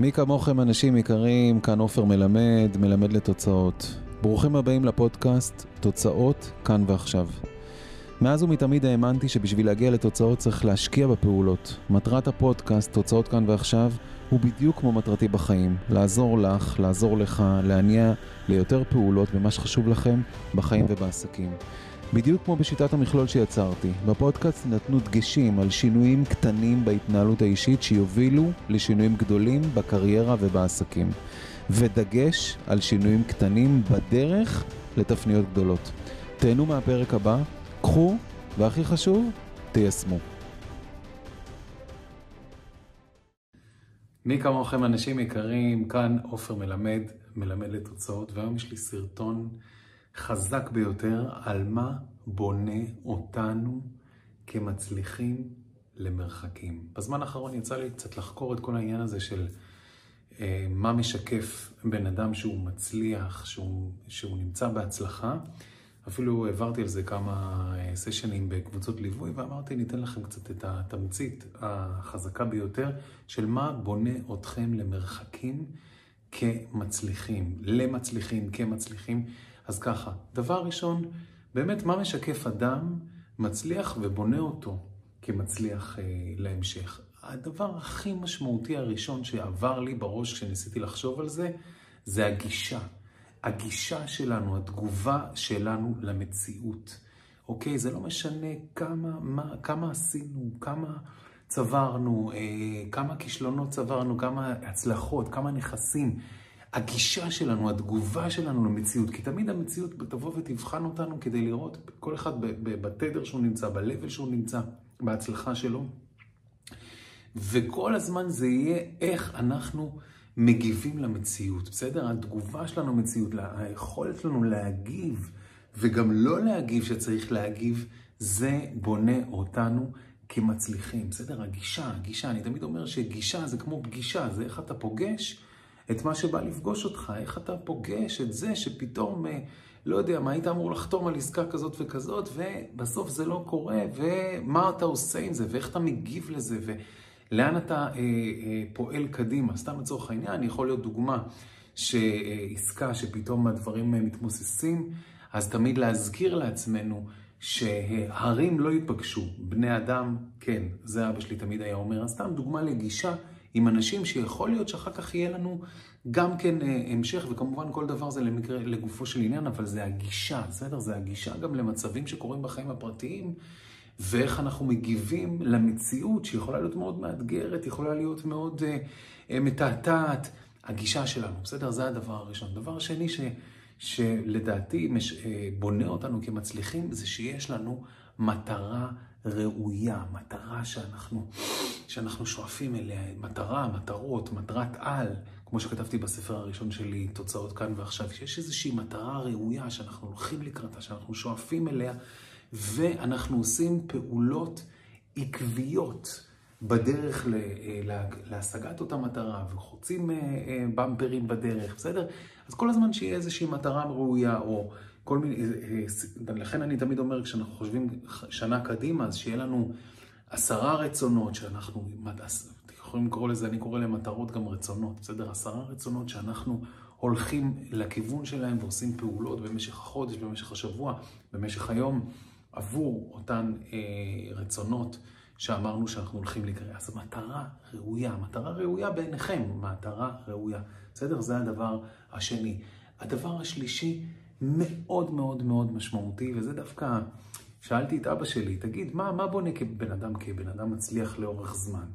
מי כמוכם אנשים יקרים, כאן עופר מלמד, מלמד לתוצאות. ברוכים הבאים לפודקאסט תוצאות כאן ועכשיו. מאז ומתמיד האמנתי שבשביל להגיע לתוצאות צריך להשקיע בפעולות. מטרת הפודקאסט, תוצאות כאן ועכשיו, הוא בדיוק כמו מטרתי בחיים. לעזור לך, לעזור לך, להניע ליותר פעולות במה שחשוב לכם בחיים ובעסקים. בדיוק כמו בשיטת המכלול שיצרתי, בפודקאסט נתנו דגשים על שינויים קטנים בהתנהלות האישית שיובילו לשינויים גדולים בקריירה ובעסקים. ודגש על שינויים קטנים בדרך לתפניות גדולות. תהנו מהפרק הבא, קחו, והכי חשוב, תיישמו. מי כמוכם אנשים יקרים, כאן עופר מלמד, מלמד לתוצאות, והיום יש לי סרטון חזק ביותר על מה בונה אותנו כמצליחים למרחקים. בזמן האחרון יצא לי קצת לחקור את כל העניין הזה של אה, מה משקף בן אדם שהוא מצליח, שהוא, שהוא נמצא בהצלחה. אפילו העברתי על זה כמה אה, סשנים בקבוצות ליווי, ואמרתי, ניתן לכם קצת את התמצית החזקה ביותר של מה בונה אתכם למרחקים כמצליחים, למצליחים, כמצליחים. אז ככה, דבר ראשון, באמת מה משקף אדם מצליח ובונה אותו כמצליח אה, להמשך. הדבר הכי משמעותי הראשון שעבר לי בראש כשניסיתי לחשוב על זה, זה הגישה. הגישה שלנו, התגובה שלנו למציאות. אוקיי? זה לא משנה כמה, מה, כמה עשינו, כמה צברנו, אה, כמה כישלונות צברנו, כמה הצלחות, כמה נכסים. הגישה שלנו, התגובה שלנו למציאות, כי תמיד המציאות תבוא ותבחן אותנו כדי לראות כל אחד בתדר שהוא נמצא, ב-level שהוא נמצא, בהצלחה שלו. וכל הזמן זה יהיה איך אנחנו מגיבים למציאות, בסדר? התגובה שלנו למציאות, היכולת שלנו להגיב, וגם לא להגיב שצריך להגיב, זה בונה אותנו כמצליחים, בסדר? הגישה, הגישה, אני תמיד אומר שגישה זה כמו פגישה, זה איך אתה פוגש את מה שבא לפגוש אותך, איך אתה פוגש את זה שפתאום, אה, לא יודע, מה היית אמור לחתום על עסקה כזאת וכזאת, ובסוף זה לא קורה, ומה אתה עושה עם זה, ואיך אתה מגיב לזה, ולאן אתה אה, אה, פועל קדימה. סתם לצורך העניין, יכול להיות דוגמה שעסקה שפתאום הדברים אה, מתמוססים, אז תמיד להזכיר לעצמנו שהרים לא ייפגשו, בני אדם, כן, זה אבא שלי תמיד היה אומר, אז סתם דוגמה לגישה. עם אנשים שיכול להיות שאחר כך יהיה לנו גם כן אה, המשך, וכמובן כל דבר זה למקרה, לגופו של עניין, אבל זה הגישה, בסדר? זה הגישה גם למצבים שקורים בחיים הפרטיים, ואיך אנחנו מגיבים למציאות שיכולה להיות מאוד מאתגרת, יכולה להיות מאוד אה, מתעתעת. הגישה שלנו, בסדר? זה הדבר הראשון. דבר שני ש, שלדעתי מש, אה, בונה אותנו כמצליחים, זה שיש לנו מטרה ראויה, מטרה שאנחנו, שאנחנו שואפים אליה, מטרה, מטרות, מטרת על, כמו שכתבתי בספר הראשון שלי, תוצאות כאן ועכשיו, שיש איזושהי מטרה ראויה שאנחנו הולכים לקראתה, שאנחנו שואפים אליה, ואנחנו עושים פעולות עקביות. בדרך אה, להשגת אותה מטרה, וחוצים אה, אה, במפרים בדרך, בסדר? אז כל הזמן שיהיה איזושהי מטרה ראויה, או כל מיני, לכן אני תמיד אומר, כשאנחנו חושבים שנה קדימה, אז שיהיה לנו עשרה רצונות שאנחנו, אתם יכולים לקרוא לזה, אני קורא להם מטרות גם רצונות, בסדר? עשרה רצונות שאנחנו הולכים לכיוון שלהם ועושים פעולות במשך החודש, במשך השבוע, במשך היום, עבור אותן אה, רצונות. שאמרנו שאנחנו הולכים לקרוא. אז המטרה ראויה, מטרה ראויה בעיניכם, מטרה ראויה. בסדר? זה הדבר השני. הדבר השלישי מאוד מאוד מאוד משמעותי, וזה דווקא, שאלתי את אבא שלי, תגיד, מה, מה בונה כבן אדם, כבן אדם מצליח לאורך זמן?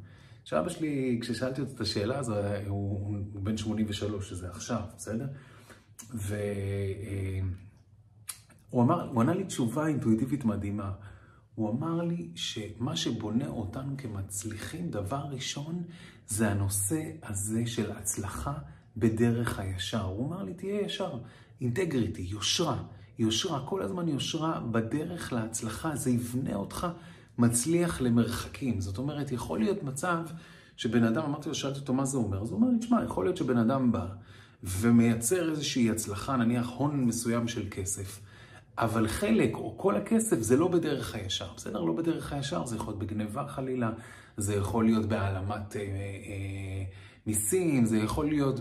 שאבא שלי, כששאלתי אותו את השאלה הזו, הוא, הוא בן 83, שזה עכשיו, בסדר? והוא אה, אמר, הוא ענה לי תשובה אינטואיטיבית מדהימה. הוא אמר לי שמה שבונה אותנו כמצליחים, דבר ראשון, זה הנושא הזה של הצלחה בדרך הישר. הוא אמר לי, תהיה ישר, אינטגריטי, יושרה. יושרה, כל הזמן יושרה בדרך להצלחה, זה יבנה אותך מצליח למרחקים. זאת אומרת, יכול להיות מצב שבן אדם, אמרתי לו, שאלתי אותו מה זה אומר, אז הוא אומר לי, תשמע, יכול להיות שבן אדם בא ומייצר איזושהי הצלחה, נניח הון מסוים של כסף. אבל חלק או כל הכסף זה לא בדרך הישר, בסדר? לא בדרך הישר, זה יכול להיות בגניבה חלילה, זה יכול להיות בהעלמת אה, אה, מיסים, זה יכול להיות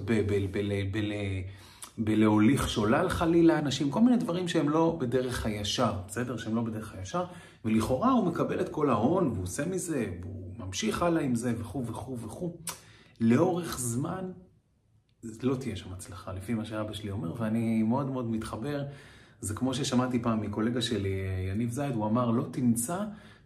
בלהוליך שולל חלילה אנשים, כל מיני דברים שהם לא בדרך הישר, בסדר? שהם לא בדרך הישר, ולכאורה הוא מקבל את כל ההון, והוא עושה מזה, והוא ממשיך הלאה עם זה, וכו' וכו' וכו'. לאורך זמן לא תהיה שם הצלחה, לפי מה שאבא שלי אומר, ואני מאוד מאוד מתחבר. זה כמו ששמעתי פעם מקולגה שלי, יניב זייד, הוא אמר, לא תמצא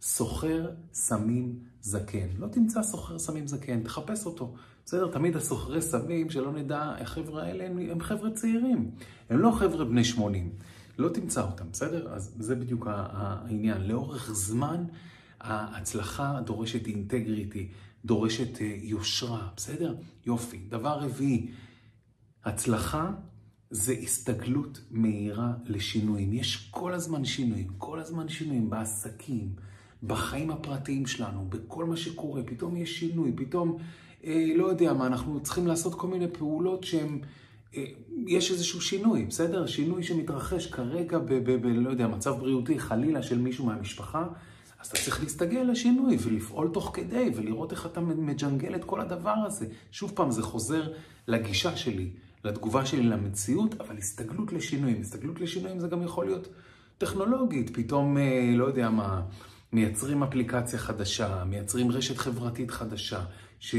סוחר סמים זקן. לא תמצא סוחר סמים זקן, תחפש אותו. בסדר? תמיד הסוחרי סמים, שלא נדע, החבר'ה האלה הם, הם חבר'ה צעירים. הם לא חבר'ה בני 80. לא תמצא אותם, בסדר? אז זה בדיוק העניין. לאורך זמן, ההצלחה דורשת אינטגריטי, דורשת אה, יושרה, בסדר? יופי. דבר רביעי, הצלחה זה הסתגלות מהירה לשינויים. יש כל הזמן שינויים, כל הזמן שינויים בעסקים, בחיים הפרטיים שלנו, בכל מה שקורה. פתאום יש שינוי, פתאום, לא יודע מה, אנחנו צריכים לעשות כל מיני פעולות שהן... אה, יש איזשהו שינוי, בסדר? שינוי שמתרחש כרגע ב... ב, ב לא יודע, מצב בריאותי חלילה של מישהו מהמשפחה. אז אתה צריך להסתגל לשינוי ולפעול תוך כדי ולראות איך אתה מג'נגל את כל הדבר הזה. שוב פעם, זה חוזר לגישה שלי. לתגובה שלי למציאות, אבל הסתגלות לשינויים. הסתגלות לשינויים זה גם יכול להיות טכנולוגית, פתאום, אה, לא יודע מה, מייצרים אפליקציה חדשה, מייצרים רשת חברתית חדשה, ש,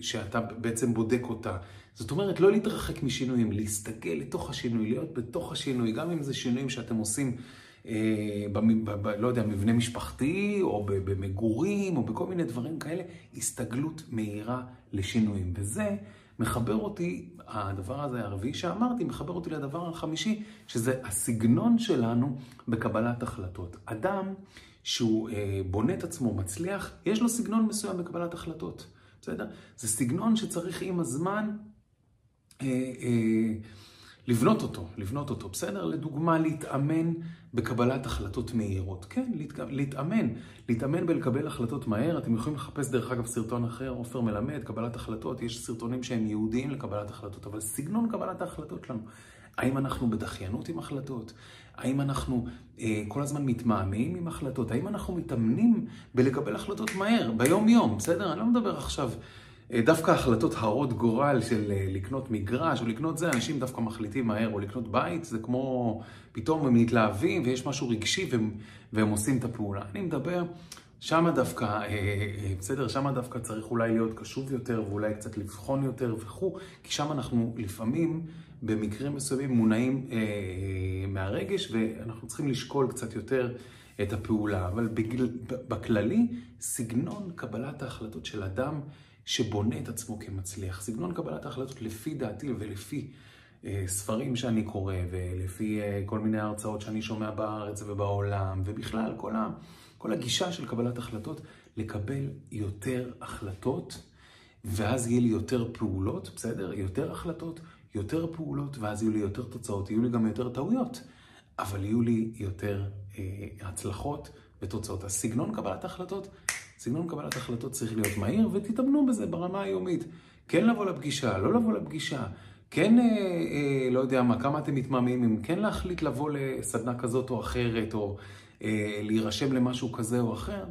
שאתה בעצם בודק אותה. זאת אומרת, לא להתרחק משינויים, להסתגל לתוך השינוי, להיות בתוך השינוי, גם אם זה שינויים שאתם עושים, אה, ב, ב, ב, לא יודע, מבנה משפחתי, או במגורים, או בכל מיני דברים כאלה, הסתגלות מהירה לשינויים. וזה מחבר אותי, הדבר הזה הרביעי שאמרתי, מחבר אותי לדבר החמישי, שזה הסגנון שלנו בקבלת החלטות. אדם שהוא אה, בונה את עצמו, מצליח, יש לו סגנון מסוים בקבלת החלטות, בסדר? זה סגנון שצריך עם הזמן אה, אה, לבנות אותו, לבנות אותו, בסדר? לדוגמה, להתאמן בקבלת החלטות מהירות. כן, להת... להתאמן. להתאמן בלקבל החלטות מהר. אתם יכולים לחפש, דרך אגב, סרטון אחר, עופר מלמד, קבלת החלטות. יש סרטונים שהם ייעודיים לקבלת החלטות, אבל סגנון קבלת ההחלטות שלנו. האם אנחנו בדחיינות עם החלטות? האם אנחנו אה, כל הזמן מתמהמהים עם החלטות? האם אנחנו מתאמנים בלקבל החלטות מהר, ביום-יום, בסדר? אני לא מדבר עכשיו... אה, דווקא החלטות הרות גורל של אה, לקנות מגרש או לקנות זה, אנשים דווקא מחליטים מהר, או לקנות בית, זה כמו פתאום הם מתלהבים ויש משהו רגשי והם, והם עושים את הפעולה. אני מדבר, שמה דווקא, אה, בסדר, שמה דווקא צריך אולי להיות קשוב יותר ואולי קצת לבחון יותר וכו', כי שם אנחנו לפעמים במקרים מסוימים מונעים מהרגש ואנחנו צריכים לשקול קצת יותר את הפעולה. אבל בגל, בכללי, סגנון קבלת ההחלטות של אדם שבונה את עצמו כמצליח. סגנון קבלת ההחלטות לפי דעתי ולפי אה, ספרים שאני קורא ולפי אה, כל מיני הרצאות שאני שומע בארץ ובעולם ובכלל כל, ה, כל הגישה של קבלת החלטות, לקבל יותר החלטות ואז יהיה לי יותר פעולות, בסדר? יותר החלטות, יותר פעולות ואז יהיו לי יותר תוצאות, יהיו לי גם יותר טעויות, אבל יהיו לי יותר אה, הצלחות ותוצאות. הסגנון קבלת ההחלטות סגנון קבלת החלטות צריך להיות מהיר, ותתאמנו בזה ברמה היומית. כן לבוא לפגישה, לא לבוא לפגישה, כן, אה, אה, לא יודע מה, כמה אתם מתמהמים, אם כן להחליט לבוא לסדנה כזאת או אחרת, או להירשם למשהו כזה או אחר,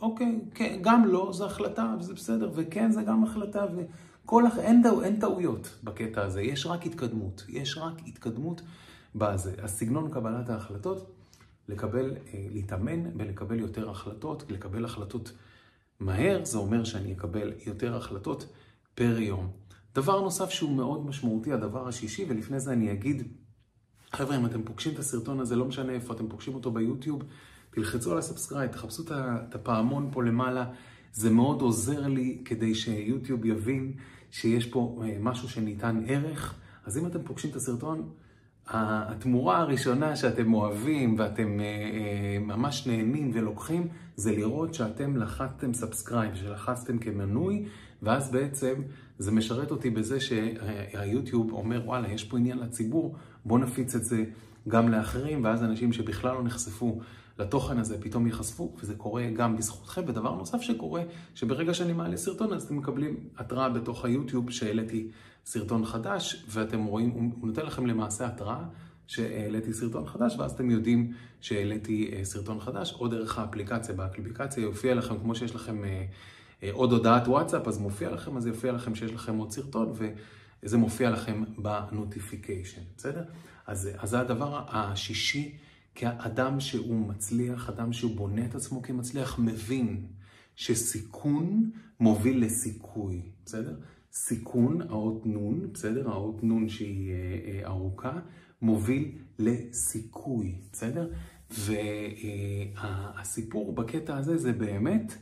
אוקיי, כן, גם לא, זו החלטה, וזה בסדר, וכן, זה גם החלטה, וכל, אין, אין טעויות בקטע הזה, יש רק התקדמות, יש רק התקדמות בזה. הסגנון קבלת ההחלטות, לקבל, אה, להתאמן ולקבל יותר החלטות, לקבל החלטות מהר, זה אומר שאני אקבל יותר החלטות פר יום. דבר נוסף שהוא מאוד משמעותי, הדבר השישי, ולפני זה אני אגיד, חבר'ה, אם אתם פוגשים את הסרטון הזה, לא משנה איפה, אתם פוגשים אותו ביוטיוב, תלחצו על ה subscribe, תחפשו את הפעמון פה למעלה, זה מאוד עוזר לי כדי שיוטיוב יבין שיש פה אה, משהו שניתן ערך. אז אם אתם פוגשים את הסרטון, התמורה הראשונה שאתם אוהבים ואתם אה, אה, ממש נהנים ולוקחים, זה לראות שאתם לחצתם subscribe, שלחצתם כמנוי, ואז בעצם זה משרת אותי בזה שהיוטיוב אומר, וואלה, יש פה עניין לציבור, בואו נפיץ את זה גם לאחרים, ואז אנשים שבכלל לא נחשפו לתוכן הזה פתאום ייחשפו, וזה קורה גם בזכותכם. ודבר נוסף שקורה, שברגע שאני מעלה סרטון, אז אתם מקבלים התראה בתוך היוטיוב שהעליתי סרטון חדש, ואתם רואים, הוא נותן לכם למעשה התראה שהעליתי סרטון חדש, ואז אתם יודעים שהעליתי אה, סרטון חדש, או דרך האפליקציה. באפליקציה יופיע לכם, כמו שיש לכם אה, עוד הודעת וואטסאפ, אז מופיע לכם, אז יופיע לכם שיש לכם עוד סרטון, וזה מופיע לכם בנוטיפיקיישן, בסדר? אז, אז זה הדבר השישי, כי האדם שהוא מצליח, אדם שהוא בונה את עצמו כמצליח, מבין שסיכון מוביל לסיכוי, בסדר? סיכון, האות נון, בסדר? האות נון שהיא אה, אה, ארוכה, מוביל לסיכוי, בסדר? והסיפור בקטע הזה זה באמת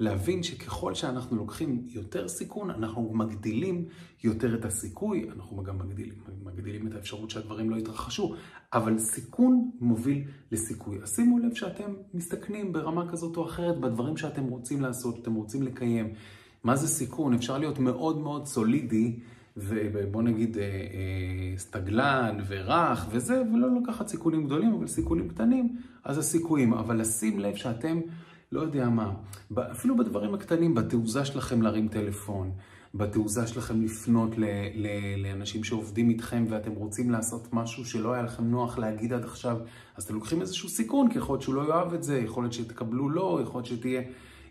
להבין שככל שאנחנו לוקחים יותר סיכון, אנחנו מגדילים יותר את הסיכוי, אנחנו גם מגדילים, מגדילים את האפשרות שהדברים לא יתרחשו, אבל סיכון מוביל לסיכוי. אז שימו לב שאתם מסתכנים ברמה כזאת או אחרת בדברים שאתם רוצים לעשות, שאתם רוצים לקיים. מה זה סיכון? אפשר להיות מאוד מאוד סולידי, ובוא נגיד אה, אה, סטגלן ורך וזה, ולא לקחת סיכונים גדולים, אבל סיכונים קטנים, אז הסיכויים. אבל לשים לב שאתם... לא יודע מה, אפילו בדברים הקטנים, בתעוזה שלכם להרים טלפון, בתעוזה שלכם לפנות ל- ל- לאנשים שעובדים איתכם ואתם רוצים לעשות משהו שלא היה לכם נוח להגיד עד עכשיו, אז אתם לוקחים איזשהו סיכון, כי יכול להיות שהוא לא יאהב את זה, יכול להיות שתקבלו לא, יכול להיות שתהיה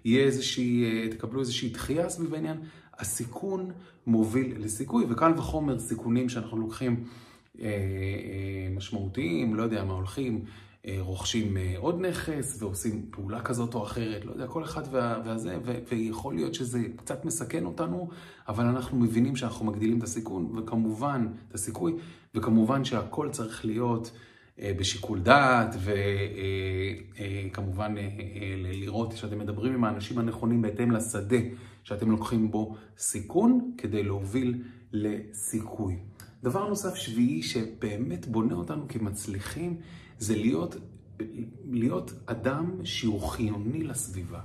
יהיה איזושהי, אה, תקבלו איזושהי דחייה סביב העניין. הסיכון מוביל לסיכוי, וקל וחומר סיכונים שאנחנו לוקחים אה, אה, משמעותיים, לא יודע מה, הולכים רוכשים אה, עוד נכס ועושים פעולה כזאת או אחרת, לא יודע, כל אחד וה, והזה, ו, ויכול להיות שזה קצת מסכן אותנו, אבל אנחנו מבינים שאנחנו מגדילים את הסיכון, וכמובן, את הסיכוי, וכמובן שהכל צריך להיות אה, בשיקול דעת, וכמובן לראות שאתם מדברים עם האנשים הנכונים בהתאם לשדה שאתם לוקחים בו סיכון, כדי להוביל לסיכוי. דבר נוסף שביעי שבאמת בונה אותנו כמצליחים, זה להיות, להיות אדם שהוא חיוני לסביבה.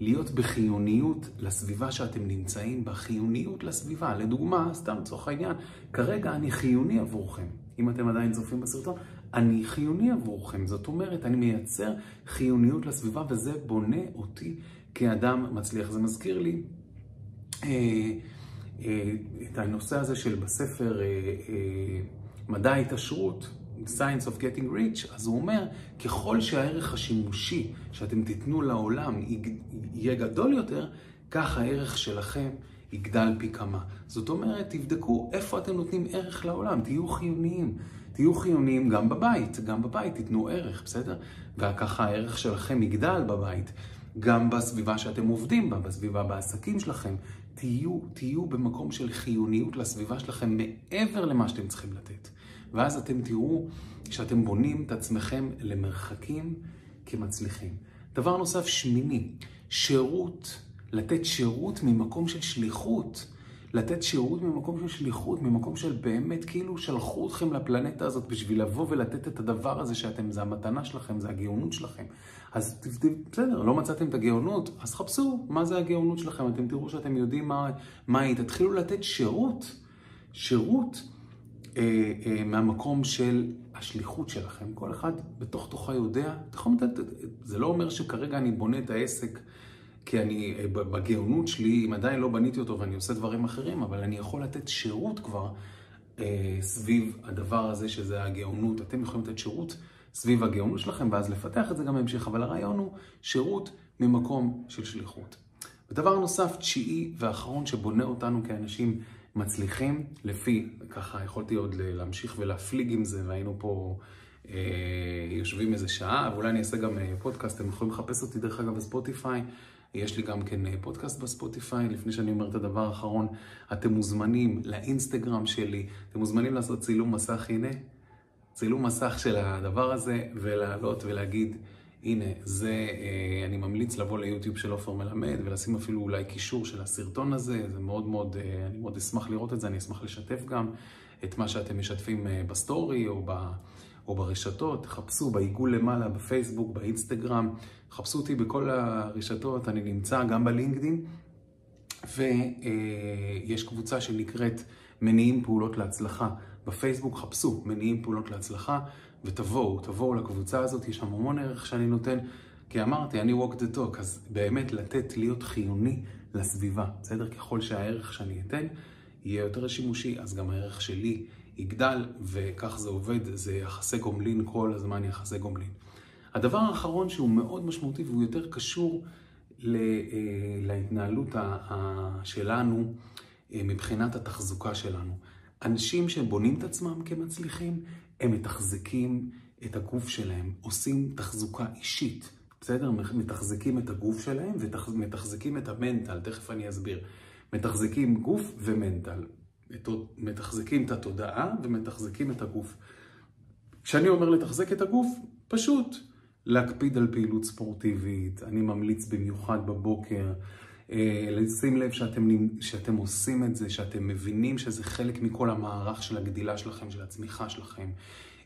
להיות בחיוניות לסביבה שאתם נמצאים בה, חיוניות לסביבה. לדוגמה, סתם לצורך העניין, כרגע אני חיוני עבורכם. אם אתם עדיין צופים בסרטון, אני חיוני עבורכם. זאת אומרת, אני מייצר חיוניות לסביבה וזה בונה אותי כאדם מצליח. זה מזכיר לי אה, אה, את הנושא הזה של בספר אה, אה, מדע ההתעשרות. Science of Getting Rich, אז הוא אומר, ככל שהערך השימושי שאתם תיתנו לעולם יהיה גדול יותר, כך הערך שלכם יגדל פי כמה. זאת אומרת, תבדקו איפה אתם נותנים ערך לעולם, תהיו חיוניים. תהיו חיוניים גם בבית, גם בבית תיתנו ערך, בסדר? וככה הערך שלכם יגדל בבית. גם בסביבה שאתם עובדים בה, בסביבה בעסקים שלכם. תהיו, תהיו במקום של חיוניות לסביבה שלכם מעבר למה שאתם צריכים לתת. ואז אתם תראו שאתם בונים את עצמכם למרחקים כמצליחים. דבר נוסף, שמיני, שירות, לתת שירות ממקום של שליחות. לתת שירות ממקום של שליחות, ממקום של באמת כאילו שלחו אתכם לפלנטה הזאת בשביל לבוא ולתת את הדבר הזה שאתם, זה המתנה שלכם, זה הגאונות שלכם. אז בסדר, לא מצאתם את הגאונות, אז חפשו מה זה הגאונות שלכם, אתם תראו שאתם יודעים מה, מה היא, תתחילו לתת שירות, שירות אה, אה, מהמקום של השליחות שלכם. כל אחד בתוך תוכה יודע, זה לא אומר שכרגע אני בונה את העסק כי אני אה, בגאונות שלי, אם עדיין לא בניתי אותו ואני עושה דברים אחרים, אבל אני יכול לתת שירות כבר אה, סביב הדבר הזה שזה הגאונות. אתם יכולים לתת שירות סביב הגאונות שלכם, ואז לפתח את זה גם בהמשך, אבל הרעיון הוא שירות ממקום של שליחות. ודבר נוסף, תשיעי ואחרון שבונה אותנו כאנשים מצליחים, לפי, ככה יכולתי עוד להמשיך ולהפליג עם זה, והיינו פה אה, יושבים איזה שעה, ואולי אני אעשה גם אה, פודקאסט, אתם יכולים לחפש אותי דרך אגב בספוטיפיי. יש לי גם כן אה, פודקאסט בספוטיפיי, לפני שאני אומר את הדבר האחרון, אתם מוזמנים לאינסטגרם שלי, אתם מוזמנים לעשות צילום מסך, הנה, צילום מסך של הדבר הזה, ולעלות ולהגיד, הנה, זה, אה, אני ממליץ לבוא ליוטיוב של עופר מלמד ולשים אפילו אולי קישור של הסרטון הזה, זה מאוד מאוד, אה, אני מאוד אשמח לראות את זה, אני אשמח לשתף גם את מה שאתם משתפים בסטורי או, ב, או ברשתות, תחפשו בעיגול למעלה, בפייסבוק, באינסטגרם, חפשו אותי בכל הרשתות, אני נמצא גם בלינקדין, ויש קבוצה שנקראת מניעים פעולות להצלחה. בפייסבוק חפשו מניעים פעולות להצלחה. ותבואו, תבואו לקבוצה הזאת, יש שם המון ערך שאני נותן, כי אמרתי, אני walk the talk, אז באמת לתת, להיות חיוני לסביבה, בסדר? ככל שהערך שאני אתן יהיה יותר שימושי, אז גם הערך שלי יגדל, וכך זה עובד, זה יחסי גומלין, כל הזמן יחסי גומלין. הדבר האחרון שהוא מאוד משמעותי והוא יותר קשור להתנהלות שלנו מבחינת התחזוקה שלנו. אנשים שבונים את עצמם כמצליחים, הם מתחזקים את הגוף שלהם, עושים תחזוקה אישית, בסדר? מתחזקים את הגוף שלהם ומתחזקים את המנטל, תכף אני אסביר. מתחזקים גוף ומנטל. מתחזקים את התודעה ומתחזקים את הגוף. כשאני אומר לתחזק את הגוף, פשוט להקפיד על פעילות ספורטיבית. אני ממליץ במיוחד בבוקר. אה, לשים לב שאתם, שאתם עושים את זה, שאתם מבינים שזה חלק מכל המערך של הגדילה שלכם, של הצמיחה שלכם.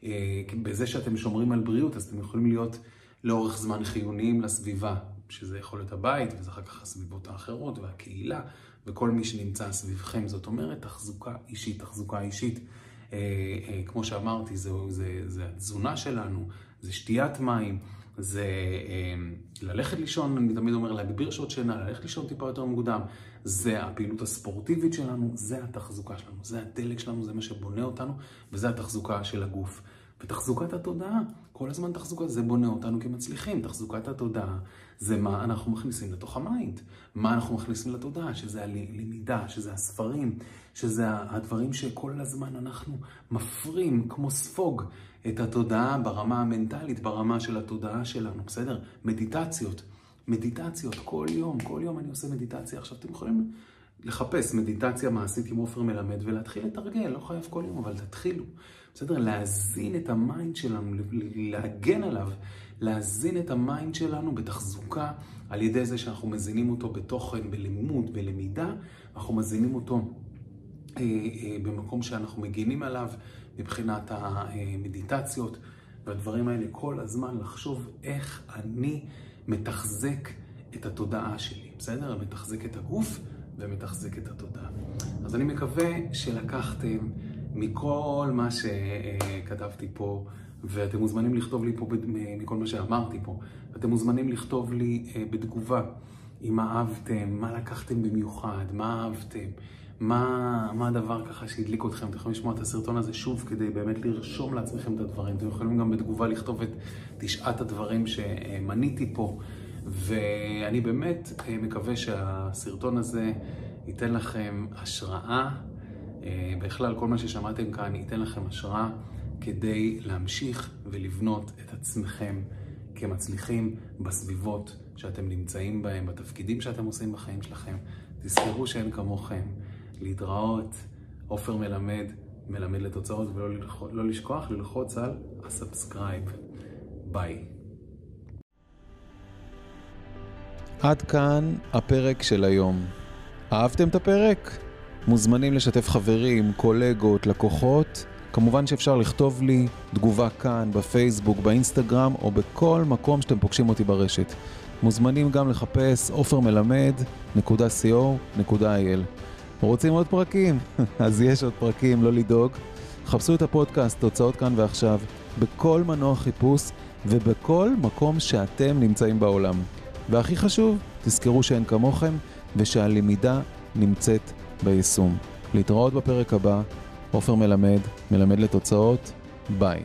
אה, בזה שאתם שומרים על בריאות, אז אתם יכולים להיות לאורך זמן חיוניים לסביבה, שזה יכול להיות הבית, וזה אחר כך הסביבות האחרות והקהילה, וכל מי שנמצא סביבכם. זאת אומרת, תחזוקה אישית, תחזוקה אישית. אה, כמו שאמרתי, זה, זה, זה התזונה שלנו, זה שתיית מים. זה אמ, ללכת לישון, אני תמיד אומר להגביר שעות שינה, ללכת לישון טיפה יותר מוקדם. זה הפעילות הספורטיבית שלנו, זה התחזוקה שלנו, זה הדלק שלנו, זה מה שבונה אותנו, וזה התחזוקה של הגוף. ותחזוקת התודעה, כל הזמן תחזוקה, זה בונה אותנו כמצליחים. תחזוקת התודעה זה מה אנחנו מכניסים לתוך ה mind, מה אנחנו מכניסים לתודעה, שזה הלמידה, שזה הספרים, שזה הדברים שכל הזמן אנחנו מפרים כמו ספוג את התודעה ברמה המנטלית, ברמה של התודעה שלנו, בסדר? מדיטציות, מדיטציות, כל יום, כל יום אני עושה מדיטציה. עכשיו אתם יכולים לחפש מדיטציה מעשית עם עופר מלמד ולהתחיל לתרגל, לא חייב כל יום, אבל תתחילו. בסדר? להזין את ה mind שלנו, להגן עליו, להזין את ה mind שלנו בתחזוקה, על ידי זה שאנחנו מזינים אותו בתוכן, בלימוד, בלמידה, אנחנו מזינים אותו אה, אה, במקום שאנחנו מגינים עליו מבחינת המדיטציות והדברים האלה, כל הזמן לחשוב איך אני מתחזק את התודעה שלי, בסדר? מתחזק את הגוף ומתחזק את התודעה. אז אני מקווה שלקחתם מכל מה שכתבתי פה, ואתם מוזמנים לכתוב לי פה, מכל מה שאמרתי פה, אתם מוזמנים לכתוב לי אה, בתגובה אם אהבתם, מה לקחתם במיוחד, מה אהבתם, מה, מה הדבר ככה שהדליק אתכם. אתם יכולים לשמוע את הסרטון הזה שוב כדי באמת לרשום לעצמכם את הדברים. אתם יכולים גם בתגובה לכתוב את תשעת הדברים שמניתי פה. ואני באמת אה, מקווה שהסרטון הזה ייתן לכם השראה. אה, בכלל, כל מה ששמעתם כאן ייתן לכם השראה כדי להמשיך ולבנות את עצמכם כמצליחים בסביבות שאתם נמצאים בהם, בתפקידים שאתם עושים בחיים שלכם. תזכרו שאין כמוכם. להתראות. עופר מלמד, מלמד לתוצאות, ולא לא לשכוח ללחוץ על ה subscribe. ביי. עד כאן הפרק של היום. אהבתם את הפרק? מוזמנים לשתף חברים, קולגות, לקוחות. כמובן שאפשר לכתוב לי תגובה כאן, בפייסבוק, באינסטגרם או בכל מקום שאתם פוגשים אותי ברשת. מוזמנים גם לחפש עופרמלמד.co.il. רוצים עוד פרקים? אז יש עוד פרקים, לא לדאוג. חפשו את הפודקאסט, תוצאות כאן ועכשיו, בכל מנוע חיפוש ובכל מקום שאתם נמצאים בעולם. והכי חשוב, תזכרו שאין כמוכם ושהלמידה נמצאת ביישום. להתראות בפרק הבא, עופר מלמד, מלמד לתוצאות, ביי.